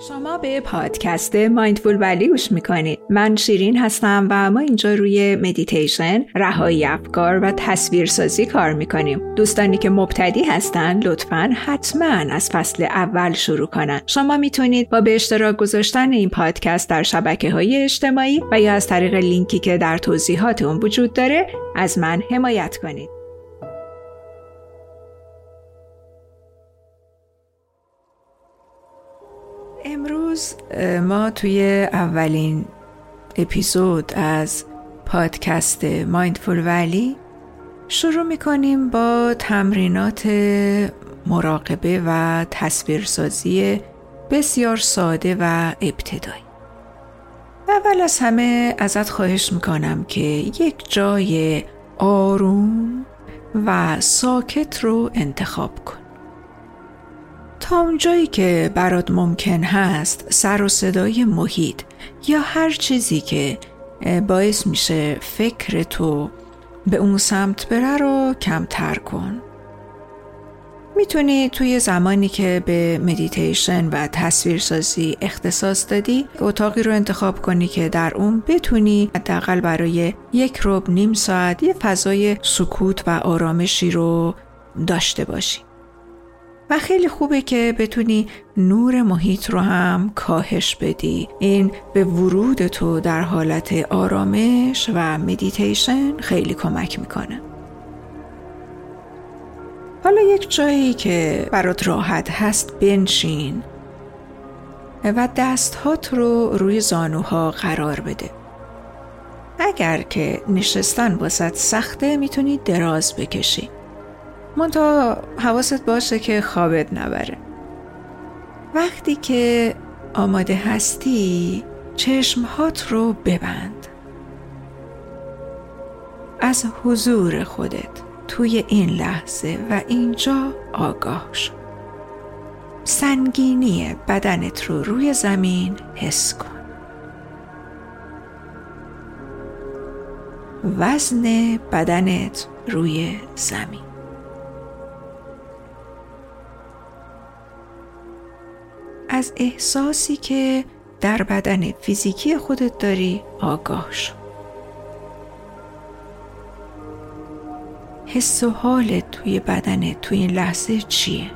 شما به پادکست Mindfully گوش می‌کنید. من شیرین هستم و ما اینجا روی مدیتیشن رهایی افکار و تصویرسازی کار می‌کنیم. دوستانی که مبتدی هستن لطفا حتما از فصل اول شروع کنن. شما می‌تونید با به اشتراک گذاشتن این پادکست در شبکه های اجتماعی و یا از طریق لینکی که در توضیحات اون وجود داره از من حمایت کنید. امروز ما توی اولین اپیزود از پادکست مایندفول ولی شروع می‌کنیم با تمرینات مراقبه و تصویرسازی بسیار ساده و ابتدایی. اول از همه ازت خواهش می‌کنم که یک جای آروم و ساکت رو انتخاب کن. تا اونجایی که برات ممکن هست سر و صدای محیط یا هر چیزی که باعث میشه فکر تو به اون سمت بره رو کمتر کن. می‌تونی توی زمانی که به مدیتیشن و تصویرسازی اختصاص دادی اتاقی رو انتخاب کنی که در اون بتونی حداقل برای یک رب نیم ساعت یه فضای سکوت و آرامشی رو داشته باشی. و خیلی خوبه که بتونی نور محیط رو هم کاهش بدی. این به ورود تو در حالت آرامش و مدیتیشن خیلی کمک می‌کنه. حالا یک جایی که برات راحت هست بنشین و دستهات رو روی زانوها قرار بده. اگر که نشستن واسط سخته می‌تونی دراز بکشی. منتها حواست باشه که خوابت نبره. وقتی که آماده هستی چشمهات رو ببند. از حضور خودت توی این لحظه و اینجا آگاه شو. سنگینی بدنت رو روی زمین حس کن. وزن بدنت روی زمین. از احساسی که در بدن فیزیکی خودت داری آگاه شو حس و حالت توی بدن توی این لحظه چیه؟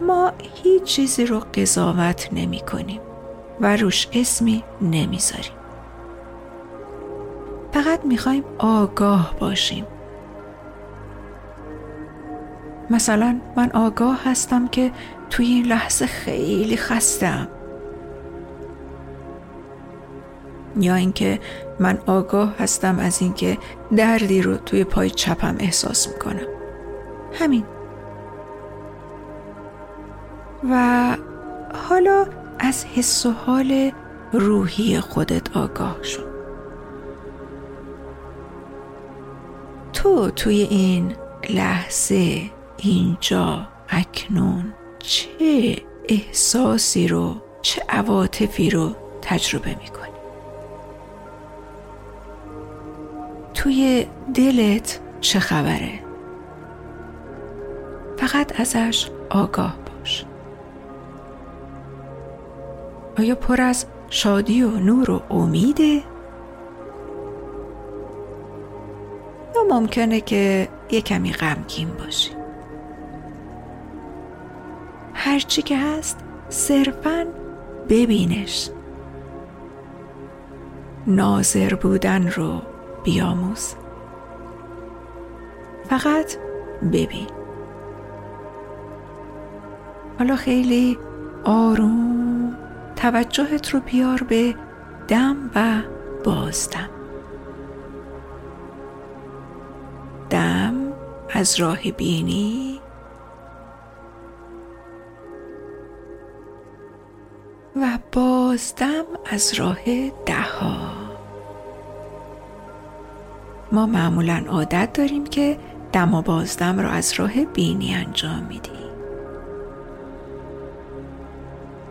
ما هیچ چیزی رو قضاوت نمی کنیم و روش اسمی نمی‌ذاریم. فقط می‌خوایم آگاه باشیم مثلا من آگاه هستم که توی این لحظه خیلی خستم یا اینکه من آگاه هستم از اینکه دردی رو توی پای چپم احساس می‌کنم. همین. و حالا از حس و حال روحی خودت آگاه شو. تو توی این لحظه اینجا اکنون چه احساسی رو چه عواطفی رو تجربه می‌کنی؟ توی دلت چه خبره؟ فقط ازش آگاه باش. آیا پر از شادی و نور و امیده؟ یا ممکنه که یه کمی غمگین باشی؟ هرچی که هست صرفا ببینش. ناظر بودن رو بیاموز. فقط ببین. حالا خیلی آروم توجهت رو بیار به دم و بازدم. دم از راه بینی بازدم از راه دها ما معمولا عادت داریم که دم و بازدم را از راه بینی انجام میدیم.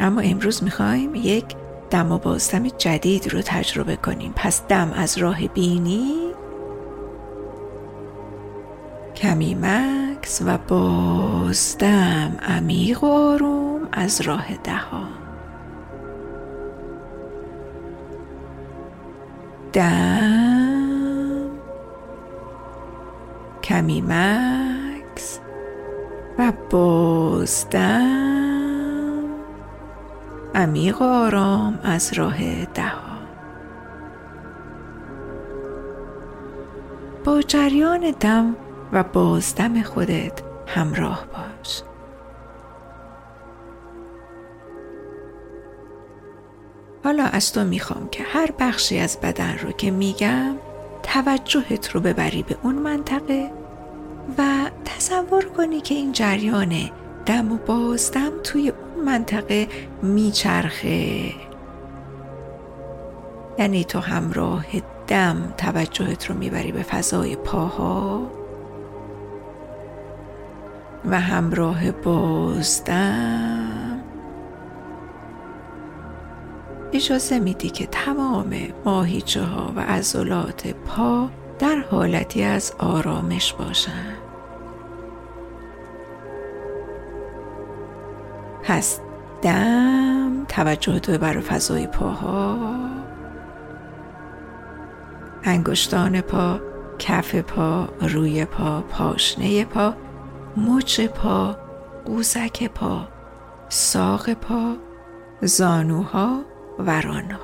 اما امروز می‌خوایم یک دم و بازدم جدید رو تجربه کنیم. پس دم از راه بینی کمی مک مکس و بازدم عمیق و آروم از راه دهان دم کمی مکس و بازدم عمیق و آرام از راه دهان. با جریان دم و بازدم خودت همراه حالا از تو می‌خوام که هر بخشی از بدن رو که میگم توجهت رو ببری به اون منطقه و تصور کنی که این جریان دم و بازدم توی اون منطقه میچرخه. یعنی تو همراه دم توجهت رو می‌بری به فضای پاها و همراه بازدم اجازه میدی که تمام ماهیچه ها و عضلات پا در حالتی از آرامش باشند؟ پس دم توجه تو بر فضای پاها. انگشتان پا کف پا روی پا پاشنه پا مچ پا قوزک پا ساق پا زانوها و رانا.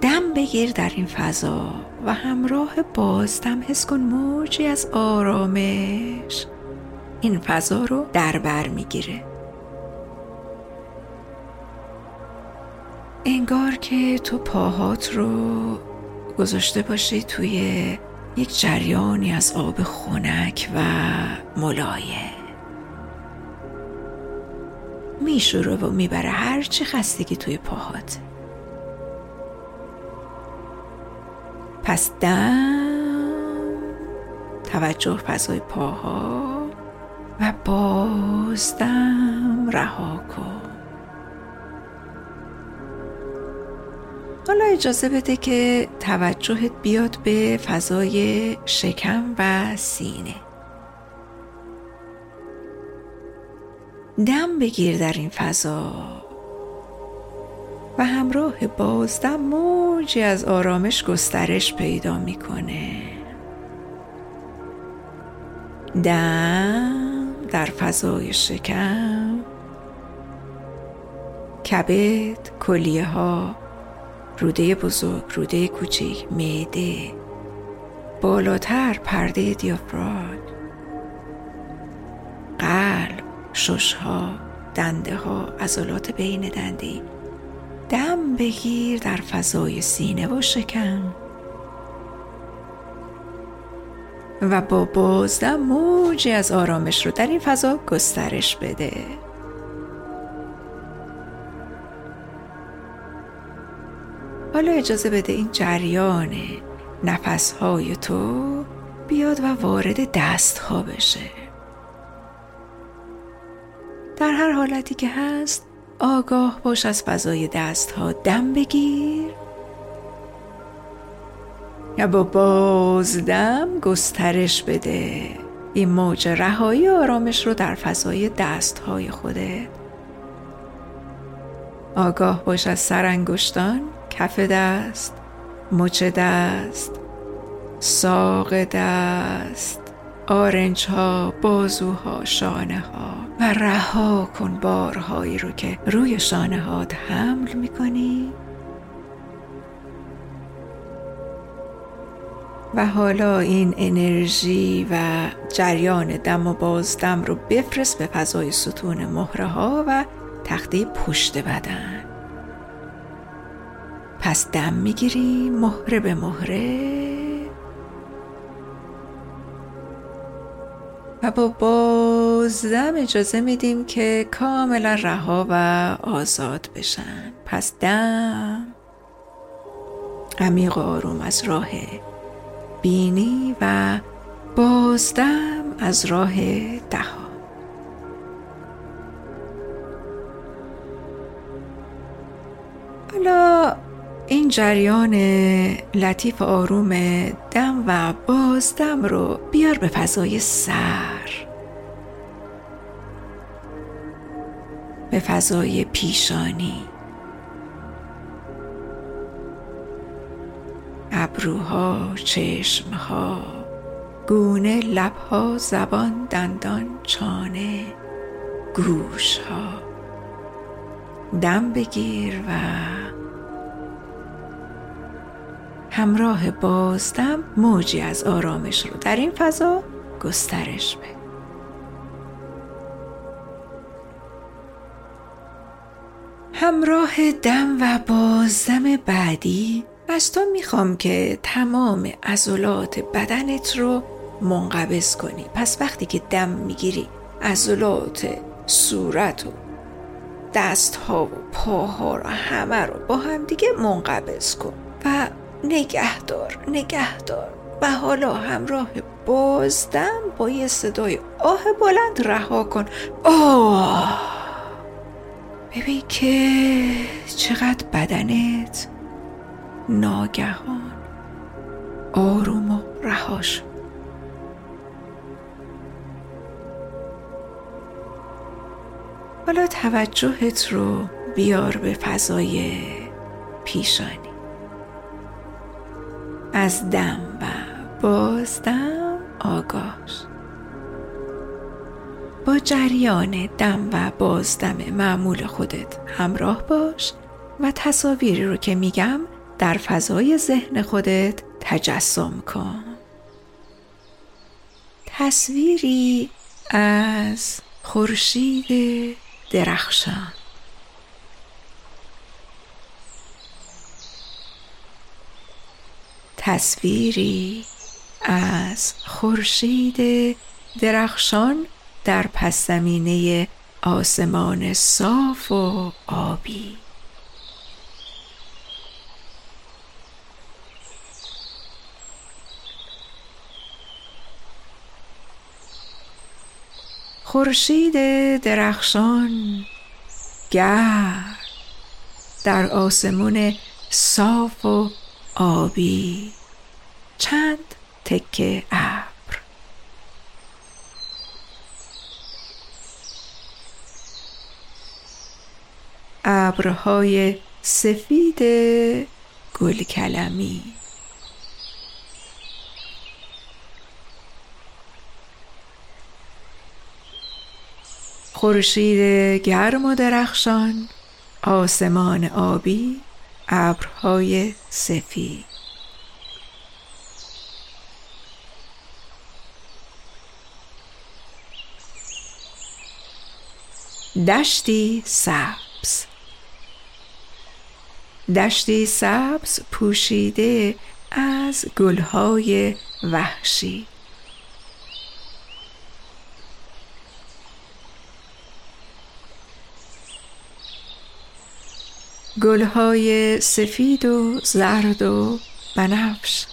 دم بگیر در این فضا و همراه بازدم حس کن موجی از آرامش. این فضا رو در بر می‌گیره. انگار که تو پاهات رو گذاشته باشی توی یک جریانی از آب خنک و ملایم میشوره و می‌بره هرچی خستگی توی پاهات. پس دم توجه فضای پاها و بازدم رها کن. حالا اجازه بده که توجهت بیاد به فضای شکم و سینه. دم بگیر در این فضا. و همراه بازدم موجی از آرامش گسترش پیدا می‌کنه. دم در فضای شکم. کبد کلیه ها روده بزرگ روده کوچیک معده بالاتر پرده دیافراگ قلب ششها دنده ها عضلات بین دنده دم بگیر در فضای سینه و شکم. و با بازدم موجی از آرامش رو در این فضا گسترش بده. حالا اجازه بده این جریان نفسهای تو بیاد و وارد دستها بشه. در هر حالتی که هست آگاه باش از فضای دستها دم بگیر. یا با بازدم گسترش بده. این موج رهایی آرامش رو در فضای دستهای خودت. آگاه باش از سرانگشتان کف دست مچ دست ساق دست. آرنج ها بازوها شانه ها و رها کن بارهایی رو که روی شانه هات حمل می‌کنی. و حالا این انرژی و جریان دم و بازدم رو بفرست به فضای ستون مهره ها و تخته پشت بدن. پس دم می‌گیری مهره به مهره. و با بازدم اجازه میدیم که کاملا رها و آزاد بشن. پس دم. عمیق آروم از راه بینی و بازدم از راه دهان. جریان لطیف آروم دم و بازدم رو بیار به فضای سر. به فضای پیشانی. ابروها چشمها گونه لبها زبان دندان چانه گوشها. دم بگیر و همراه بازدم موجی از آرامش رو. در این فضا گسترش بده. همراه دم و بازدم بعدی از تو می‌خوام که تمام عضلات بدنت رو منقبض کنی. پس وقتی که دم می‌گیری عضلات صورت و دست ها و پاها رو همه رو با هم دیگه منقبض کن و نگهدار نگهدار. و حالا همراه بازدم با یه صدای آه بلند رها کن. آه! ببین که چقدر بدنت ناگهان آروم و رها شد. حالا توجهت رو بیار به فضای پیشانی. از دم و بازدم آگاش. با جریان دم و بازدم معمول خودت همراه باش و تصاویری رو که میگم در فضای ذهن خودت تجسم کن. تصویری از خورشید درخشان. تصویری از خورشید درخشان در پس زمینه آسمان صاف و آبی. خورشید درخشان گرد در آسمون صاف و آبی. چند تکه ابر؟ ابرهای سفید گل کلمی خورشید گرم و درخشان آسمان آبی. ابرهای سفید. دشتی سبز. دشتی سبز پوشیده از گلهای وحشی. گلهای سفید و زرد و بنفش.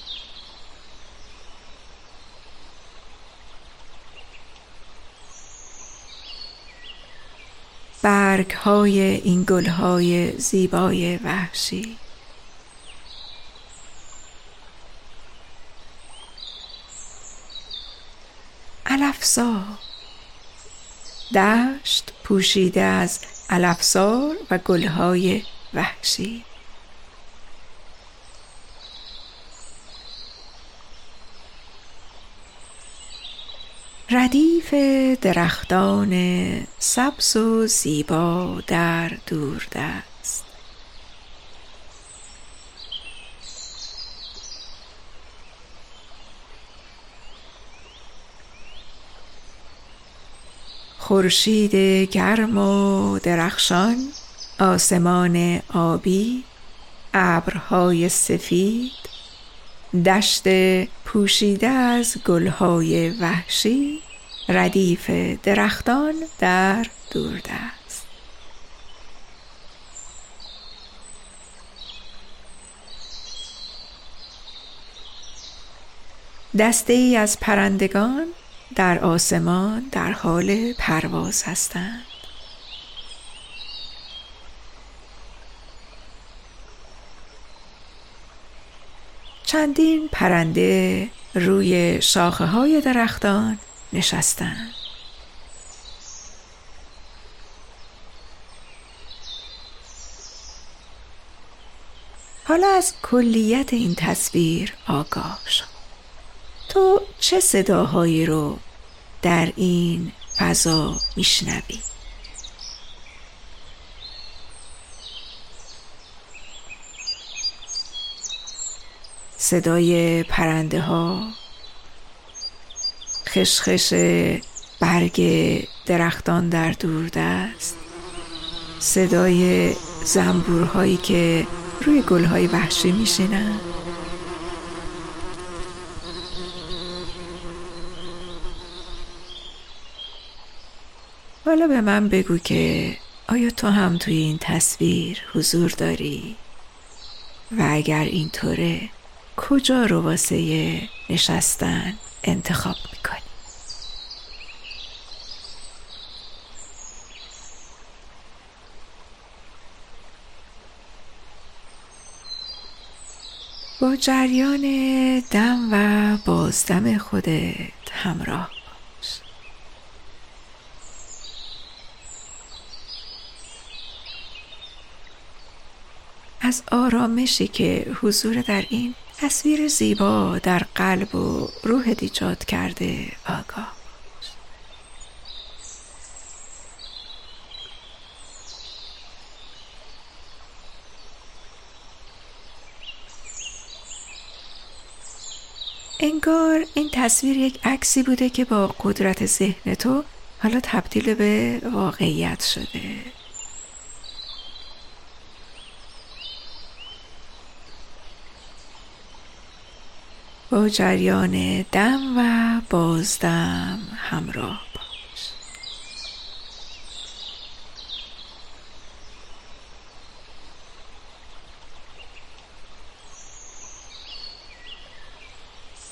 برگ های این گل های زیبای وحشی. علفزار دشت پوشیده از علفزار و گلهای وحشی ردیف درختان سبز و زیبا در دوردست خورشید گرم و درخشان آسمان آبی ابرهای سفید دشت پوشیده از گلهای وحشی ردیف درختان در دوردست دسته ای از پرندگان در آسمان در حال پرواز هستند. چندین پرنده روی شاخه های درختان نشستند. حالا از کلیت این تصویر آگاه شد تو چه صداهایی رو در این فضا میشنوی صدای پرنده ها خشخش برگ درختان در دوردست. صدای زنبورهایی که روی گلهای وحشی میشینن. حالا به من بگو که آیا تو هم توی این تصویر حضور داری؟ و اگر اینطوره کجا رو واسه نشستن انتخاب می‌کنی؟ با جریان دم و بازدم خودت همراه باش از آرامشی که حضور در این تصویر زیبا در قلب و روح ایجاد کرده آگاه انگار این تصویر یک عکسی بوده که با قدرت ذهن تو حالا تبدیل به واقعیت شده. با جریان دم و بازدم همراه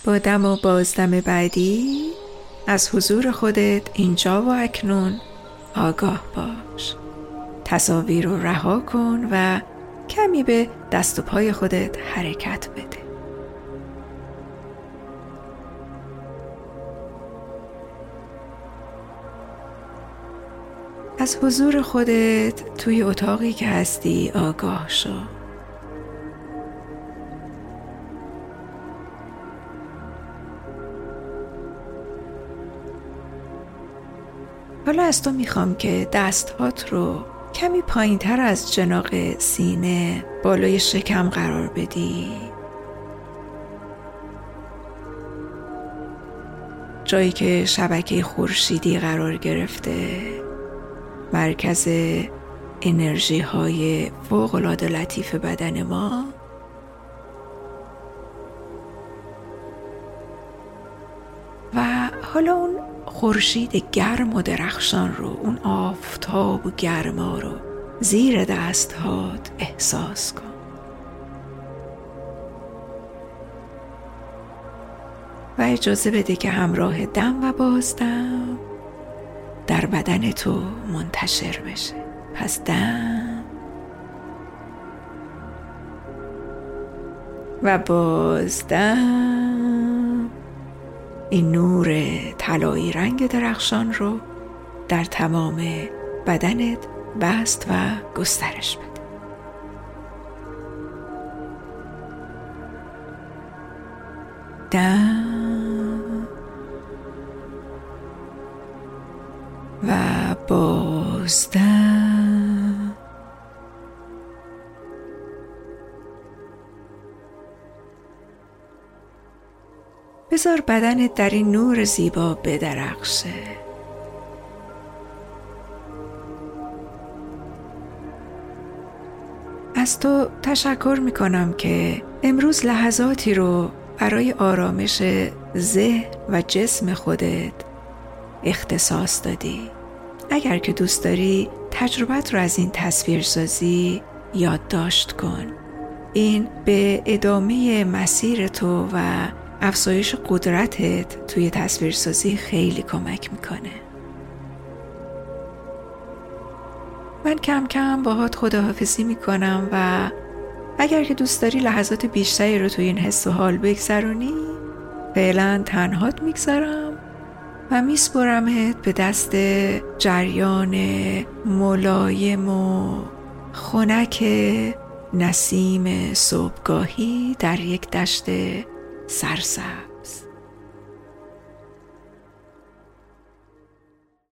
با دم و بازدم بعدی از حضور خودت اینجا و اکنون آگاه باش. تصاویر رو رها کن و کمی به دست و پای خودت حرکت بده. از حضور خودت توی اتاقی که هستی آگاه شو. حالا از تو می‌خوام که دستهات رو کمی پایین تر از جناق سینه بالای شکم قرار بدی. جایی که شبکه خورشیدی قرار گرفته. مرکز انرژی های فوق لطیف بدن ما. و حالا اون خورشید گرم و درخشان رو اون آفتاب و گرما رو زیر دستهات احساس کن. و اجازه بده که همراه دم و بازدم در بدن تو منتشر بشه. پس دم. و بازدم این نور طلایی رنگ درخشان رو در تمام بدنت بست و گسترش بده. و بازدم. بذار بدنت در این نور زیبا بدرخشه از تو تشکر می کنم که امروز لحظاتی رو برای آرامش ذهن و جسم خودت اختصاص دادی. اگر که دوست داری تجربت رو از این تصویرسازی یادداشت کن. این به ادامه مسیر تو و افزایش قدرتت توی تصویرسازی خیلی کمک می‌کنه. من کم کم باهات خداحافظی می‌کنم و اگر که دوست داری لحظات بیشتری رو توی این حس و حال بگذرونی فعلا تنهات می‌گذارم و میسپرمت به دست جریان ملایم و خنک نسیم صبحگاهی در یک دشت سرسبز.